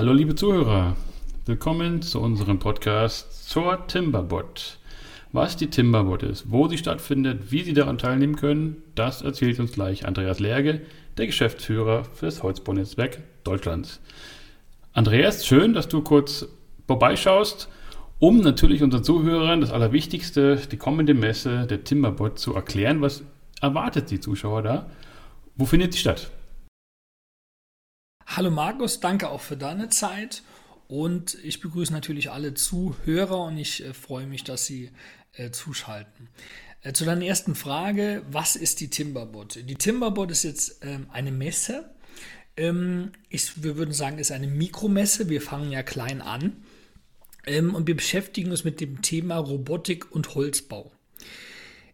Hallo liebe Zuhörer, willkommen zu unserem Podcast zur Timberbot. Was die Timberbot ist, wo sie stattfindet, wie Sie daran teilnehmen können, das erzählt uns gleich Andreas Lerge, der Geschäftsführer für das Holzbaunetzwerk Deutschlands. Andreas, schön, dass du kurz vorbeischaust, um natürlich unseren Zuhörern das Allerwichtigste, die kommende Messe der Timberbot zu erklären. Was erwartet die Zuschauer da? Wo findet sie statt? Hallo Markus, danke auch für deine Zeit und ich begrüße natürlich alle Zuhörer und ich äh, freue mich, dass Sie äh, zuschalten. Äh, zu deiner ersten Frage, was ist die Timberbot? Die Timberbot ist jetzt ähm, eine Messe. Ähm, ich, wir würden sagen, ist eine Mikromesse. Wir fangen ja klein an. Ähm, und wir beschäftigen uns mit dem Thema Robotik und Holzbau.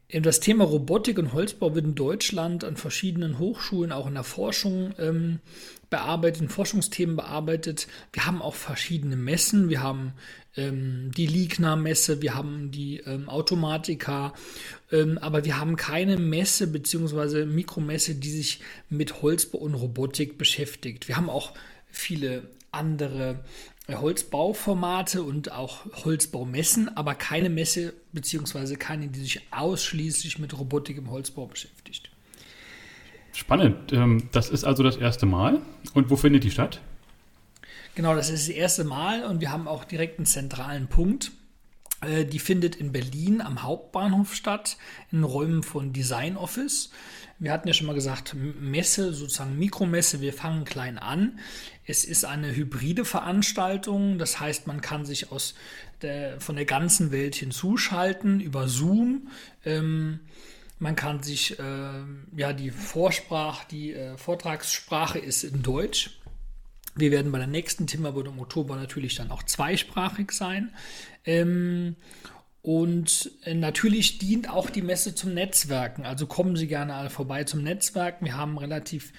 Ähm, das Thema Robotik und Holzbau wird in Deutschland an verschiedenen Hochschulen, auch in der Forschung ähm, bearbeitet, in Forschungsthemen bearbeitet. Wir haben auch verschiedene Messen. Wir haben ähm, die Ligna-Messe, wir haben die ähm, Automatika, ähm, aber wir haben keine Messe bzw. Mikromesse, die sich mit Holzbau und Robotik beschäftigt. Wir haben auch viele andere Holzbauformate und auch Holzbaumessen, aber keine Messe bzw. keine, die sich ausschließlich mit Robotik im Holzbau beschäftigt. Spannend. Ähm, das ist also das erste Mal. Und wo findet die statt? Genau, das ist das erste Mal und wir haben auch direkt einen zentralen Punkt. Äh, die findet in Berlin am Hauptbahnhof statt, in Räumen von Design Office. Wir hatten ja schon mal gesagt, Messe, sozusagen Mikromesse, wir fangen klein an. Es ist eine hybride Veranstaltung, das heißt, man kann sich aus der, von der ganzen Welt hinzuschalten über Zoom. Ähm, man kann sich, äh, ja, die Vorsprache, die äh, Vortragssprache ist in Deutsch. Wir werden bei der nächsten Timberwood im Oktober natürlich dann auch zweisprachig sein. Ähm, und äh, natürlich dient auch die Messe zum Netzwerken. Also kommen Sie gerne alle vorbei zum Netzwerken. Wir haben relativ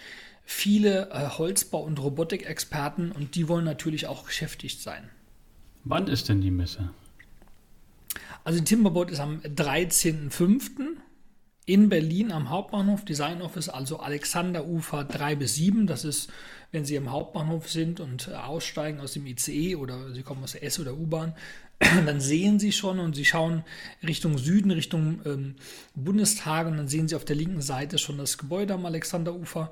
viele äh, Holzbau- und Robotikexperten und die wollen natürlich auch beschäftigt sein. Wann ist denn die Messe? Also die Timberboat ist am 13.05 in Berlin am Hauptbahnhof, Design Office, also Alexanderufer 3 bis 7. Das ist, wenn Sie am Hauptbahnhof sind und äh, aussteigen aus dem ICE oder Sie kommen aus der S- oder U-Bahn, dann sehen Sie schon und Sie schauen Richtung Süden, Richtung ähm, Bundestag und dann sehen Sie auf der linken Seite schon das Gebäude am Alexanderufer.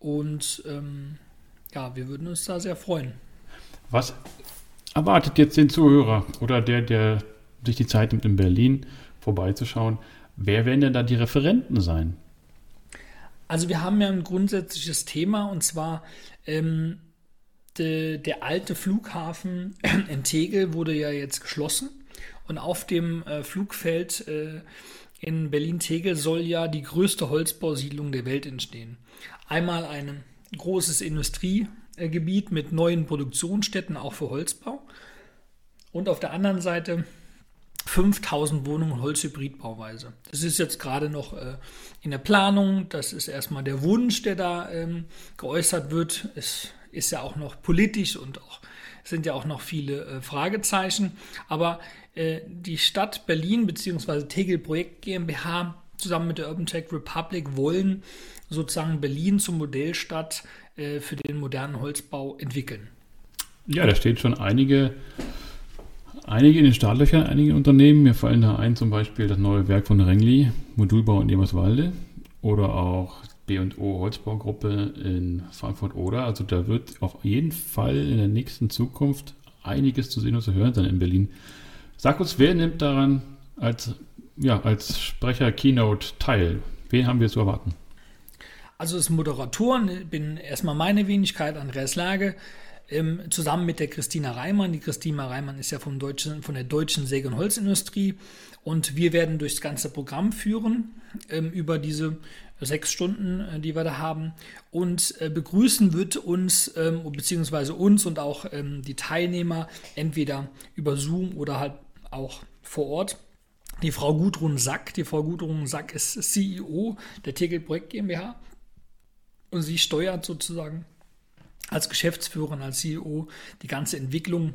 Und ähm, ja, wir würden uns da sehr freuen. Was erwartet jetzt den Zuhörer oder der, der sich die Zeit nimmt, in Berlin vorbeizuschauen? Wer werden denn da die Referenten sein? Also wir haben ja ein grundsätzliches Thema und zwar ähm, de, der alte Flughafen in Tegel wurde ja jetzt geschlossen und auf dem äh, Flugfeld äh, in Berlin-Tegel soll ja die größte Holzbausiedlung der Welt entstehen. Einmal ein großes Industriegebiet mit neuen Produktionsstätten auch für Holzbau und auf der anderen Seite 5000 Wohnungen Holzhybridbauweise. Das ist jetzt gerade noch äh, in der Planung. Das ist erstmal der Wunsch, der da ähm, geäußert wird. Es ist ja auch noch politisch und auch sind ja auch noch viele äh, Fragezeichen. Aber äh, die Stadt Berlin bzw. Tegel Projekt GmbH zusammen mit der Urban Tech Republic wollen sozusagen Berlin zum Modellstadt äh, für den modernen Holzbau entwickeln. Ja, da stehen schon einige einige in den Startlöchern, einige Unternehmen. Mir fallen da ein zum Beispiel das neue Werk von Rengli, Modulbau in Eberswalde oder auch B&O Holzbaugruppe in Frankfurt-Oder. Also da wird auf jeden Fall in der nächsten Zukunft einiges zu sehen und zu hören sein in Berlin. Sag uns, wer nimmt daran als, ja, als Sprecher Keynote teil? Wen haben wir zu erwarten? Also als Moderatoren bin erstmal meine Wenigkeit, Andreas Lage, ähm, zusammen mit der Christina Reimann. Die Christina Reimann ist ja vom deutschen, von der deutschen Säge- und Holzindustrie und wir werden durchs ganze Programm führen ähm, über diese sechs Stunden, äh, die wir da haben. Und äh, begrüßen wird uns, ähm, beziehungsweise uns und auch ähm, die Teilnehmer entweder über Zoom oder halt auch vor Ort. Die Frau Gudrun Sack. Die Frau Gudrun Sack ist CEO der Tegel Projekt GmbH und sie steuert sozusagen als Geschäftsführerin, als CEO die ganze Entwicklung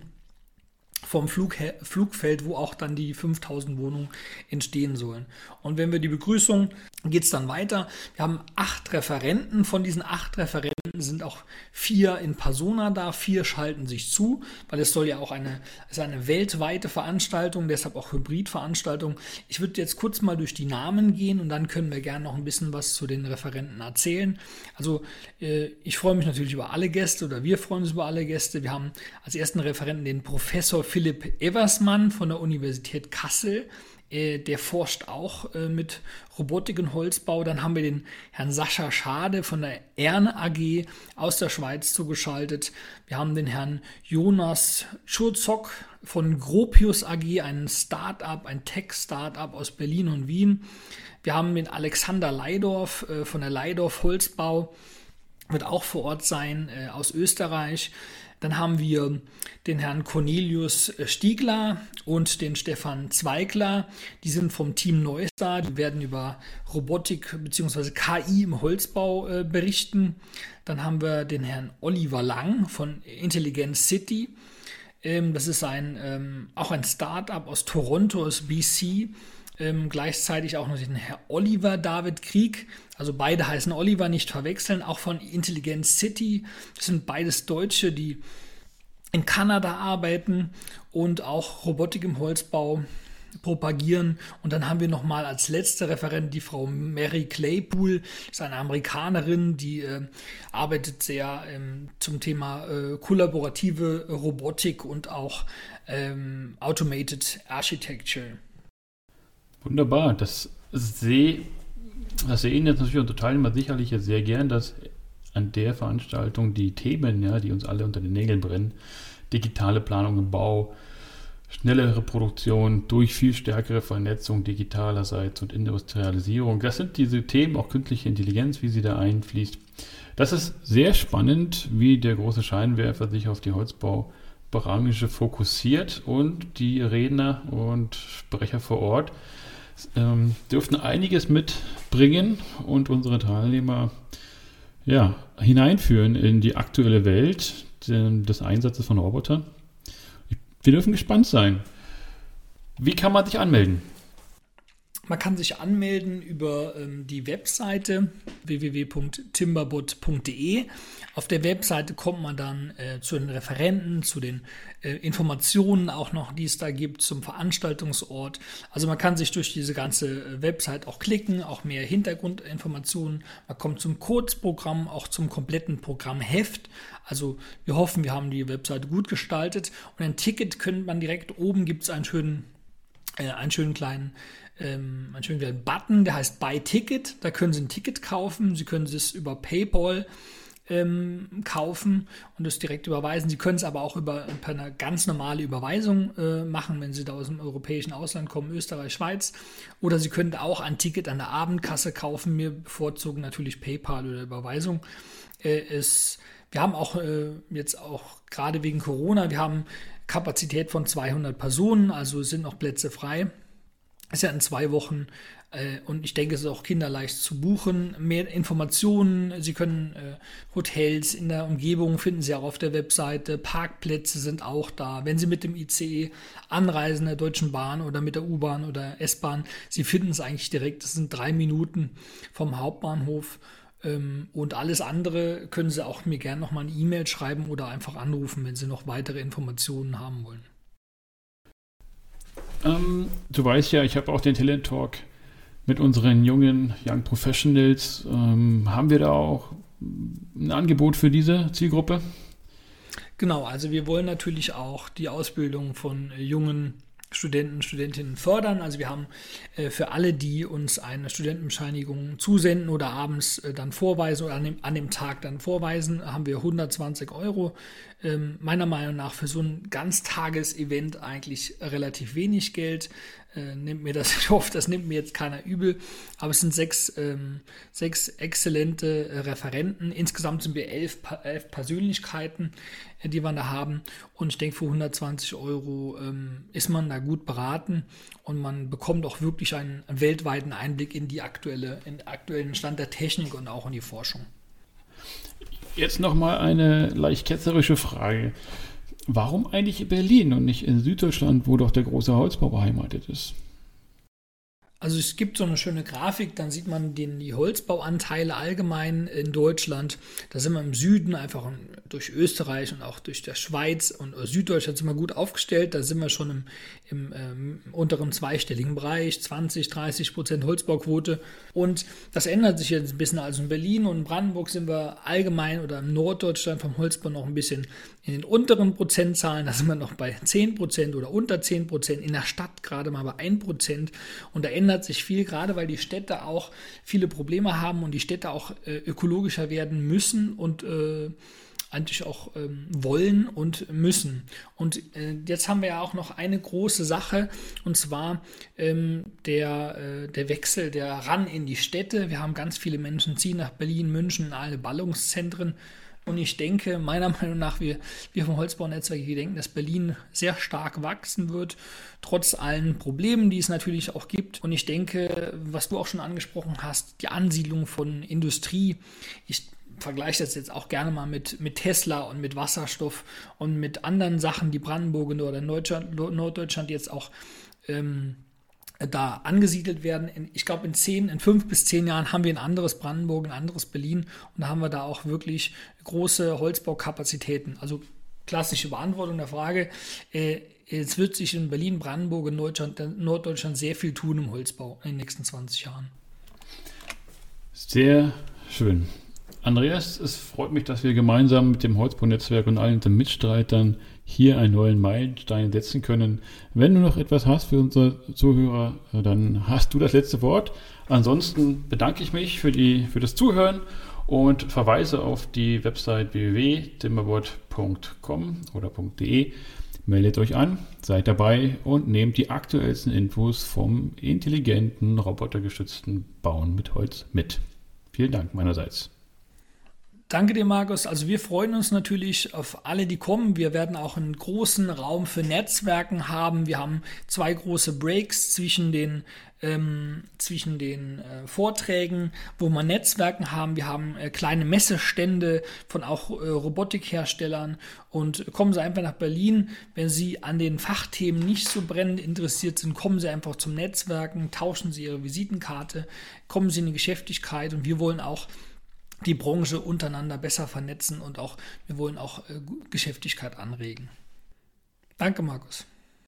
vom Flug, Flugfeld, wo auch dann die 5000 Wohnungen entstehen sollen. Und wenn wir die Begrüßung, geht es dann weiter. Wir haben acht Referenten. Von diesen acht Referenten sind auch vier in Persona da, vier schalten sich zu, weil es soll ja auch eine, ist eine weltweite Veranstaltung, deshalb auch Hybridveranstaltung. Ich würde jetzt kurz mal durch die Namen gehen und dann können wir gerne noch ein bisschen was zu den Referenten erzählen. Also äh, ich freue mich natürlich über alle Gäste oder wir freuen uns über alle Gäste. Wir haben als ersten Referenten den Professor Philipp Eversmann von der Universität Kassel. Äh, der forscht auch äh, mit Robotik und Holzbau. Dann haben wir den Herrn Sascha Schade von der Erne AG aus der Schweiz zugeschaltet. Wir haben den Herrn Jonas Schurzok von Gropius AG, ein Start-up, ein Tech-Startup aus Berlin und Wien. Wir haben den Alexander Leidorf äh, von der Leidorf Holzbau, wird auch vor Ort sein, aus Österreich. Dann haben wir den Herrn Cornelius Stiegler und den Stefan Zweigler. Die sind vom Team Neustar. Die werden über Robotik bzw. KI im Holzbau äh, berichten. Dann haben wir den Herrn Oliver Lang von Intelligence City. Ähm, das ist ein, ähm, auch ein Startup aus Toronto, aus BC. Ähm, gleichzeitig auch noch den Herr Oliver David Krieg. Also beide heißen Oliver, nicht verwechseln. Auch von Intelligence City. Das sind beides Deutsche, die in Kanada arbeiten und auch Robotik im Holzbau propagieren. Und dann haben wir nochmal als letzte Referent die Frau Mary Claypool, ist eine Amerikanerin, die äh, arbeitet sehr ähm, zum Thema äh, kollaborative Robotik und auch ähm, Automated Architecture. Wunderbar, das sehe das sehen jetzt natürlich und teilen sicherlich sehr gern, dass an der Veranstaltung die Themen, ja, die uns alle unter den Nägeln brennen, digitale Planung im Bau, schnellere Produktion durch viel stärkere Vernetzung digitalerseits und Industrialisierung. Das sind diese Themen, auch künstliche Intelligenz, wie sie da einfließt. Das ist sehr spannend, wie der große Scheinwerfer sich auf die Holzbaubranche fokussiert und die Redner und Sprecher vor Ort ähm, dürften einiges mitbringen und unsere Teilnehmer ja, hineinführen in die aktuelle Welt des Einsatzes von Robotern. Wir dürfen gespannt sein. Wie kann man sich anmelden? Man kann sich anmelden über ähm, die Webseite www.timberbot.de. Auf der Webseite kommt man dann äh, zu den Referenten, zu den äh, Informationen auch noch, die es da gibt zum Veranstaltungsort. Also man kann sich durch diese ganze äh, Website auch klicken, auch mehr Hintergrundinformationen. Man kommt zum Kurzprogramm, auch zum kompletten Programmheft. Also wir hoffen, wir haben die Webseite gut gestaltet. Und ein Ticket könnte man direkt oben gibt es einen schönen, einen schönen kleinen ähm, einen schönen kleinen Button, der heißt Buy Ticket. Da können Sie ein Ticket kaufen. Sie können es über PayPal ähm, kaufen und es direkt überweisen. Sie können es aber auch über eine ganz normale Überweisung äh, machen, wenn Sie da aus dem europäischen Ausland kommen, Österreich, Schweiz. Oder Sie können auch ein Ticket an der Abendkasse kaufen. Wir bevorzugen natürlich PayPal oder Überweisung. Äh, es, wir haben auch äh, jetzt auch gerade wegen Corona, wir haben Kapazität von 200 Personen, also sind noch Plätze frei. Ist ja in zwei Wochen äh, und ich denke, es ist auch kinderleicht zu buchen. Mehr Informationen, Sie können äh, Hotels in der Umgebung finden Sie auch auf der Webseite. Parkplätze sind auch da. Wenn Sie mit dem ICE anreisen, der Deutschen Bahn oder mit der U-Bahn oder S-Bahn, Sie finden es eigentlich direkt. Das sind drei Minuten vom Hauptbahnhof. Ähm, und alles andere können Sie auch mir gerne nochmal eine E-Mail schreiben oder einfach anrufen, wenn Sie noch weitere Informationen haben wollen. Ähm, du weißt ja, ich habe auch den Talent Talk mit unseren jungen Young Professionals. Ähm, haben wir da auch ein Angebot für diese Zielgruppe? Genau, also wir wollen natürlich auch die Ausbildung von jungen Studenten, Studentinnen fördern. Also wir haben äh, für alle, die uns eine Studentenbescheinigung zusenden oder abends äh, dann vorweisen oder an dem, an dem, Tag dann vorweisen, haben wir 120 Euro. Ähm, meiner Meinung nach für so ein Ganztagesevent eigentlich relativ wenig Geld äh, nimmt mir das, ich hoffe, das nimmt mir jetzt keiner übel, aber es sind sechs, ähm, sechs exzellente äh, Referenten. Insgesamt sind wir elf, elf Persönlichkeiten, äh, die wir da haben. Und ich denke, für 120 Euro ähm, ist man da gut beraten und man bekommt auch wirklich einen, weltweiten Einblick in die aktuelle, in den aktuellen Stand der Technik und auch in die Forschung. Jetzt nochmal eine leicht ketzerische Frage. Warum eigentlich in Berlin und nicht in Süddeutschland, wo doch der große Holzbau beheimatet ist? Also es gibt so eine schöne Grafik, dann sieht man den, die Holzbauanteile allgemein in Deutschland. Da sind wir im Süden einfach durch Österreich und auch durch der Schweiz und Süddeutschland sind wir gut aufgestellt. Da sind wir schon im, im ähm, unteren zweistelligen Bereich, 20, 30 Prozent Holzbauquote. Und das ändert sich jetzt ein bisschen. Also in Berlin und in Brandenburg sind wir allgemein oder im Norddeutschland vom Holzbau noch ein bisschen in den unteren Prozentzahlen. Da sind wir noch bei 10 Prozent oder unter 10 Prozent. In der Stadt gerade mal bei 1 Prozent. Und da ändert ändert sich viel, gerade weil die Städte auch viele Probleme haben und die Städte auch äh, ökologischer werden müssen und äh, eigentlich auch ähm, wollen und müssen. Und äh, jetzt haben wir ja auch noch eine große Sache, und zwar ähm, der, äh, der Wechsel, der ran in die Städte. Wir haben ganz viele Menschen ziehen nach Berlin, München, alle Ballungszentren und ich denke, meiner Meinung nach, wir, wir vom Holzbaunetzwerk, wir denken, dass Berlin sehr stark wachsen wird, trotz allen Problemen, die es natürlich auch gibt. Und ich denke, was du auch schon angesprochen hast, die Ansiedlung von Industrie. Ich vergleiche das jetzt auch gerne mal mit, mit Tesla und mit Wasserstoff und mit anderen Sachen, die Brandenburg oder Norddeutschland jetzt auch ähm, da angesiedelt werden. In, ich glaube, in zehn, in fünf bis zehn Jahren haben wir ein anderes Brandenburg, ein anderes Berlin und da haben wir da auch wirklich große Holzbaukapazitäten. Also klassische Beantwortung der Frage. Äh, jetzt wird sich in Berlin, Brandenburg und Norddeutschland, sehr viel tun im Holzbau in den nächsten 20 Jahren. Sehr schön. Andreas, es freut mich, dass wir gemeinsam mit dem Holzbau-Netzwerk und allen Mitstreitern hier einen neuen Meilenstein setzen können. Wenn du noch etwas hast für unsere Zuhörer, dann hast du das letzte Wort. Ansonsten bedanke ich mich für, die, für das Zuhören und verweise auf die Website www.timberboard.com oder .de. Meldet euch an, seid dabei und nehmt die aktuellsten Infos vom intelligenten, robotergestützten Bauen mit Holz mit. Vielen Dank meinerseits. Danke dir, Markus. Also wir freuen uns natürlich auf alle, die kommen. Wir werden auch einen großen Raum für Netzwerken haben. Wir haben zwei große Breaks zwischen den, ähm, zwischen den äh, Vorträgen, wo wir Netzwerken haben. Wir haben äh, kleine Messestände von auch äh, Robotikherstellern. Und kommen Sie einfach nach Berlin. Wenn Sie an den Fachthemen nicht so brennend interessiert sind, kommen Sie einfach zum Netzwerken, tauschen Sie Ihre Visitenkarte, kommen Sie in die Geschäftigkeit. Und wir wollen auch die Branche untereinander besser vernetzen und auch wir wollen auch äh, Geschäftigkeit anregen. Danke, Markus.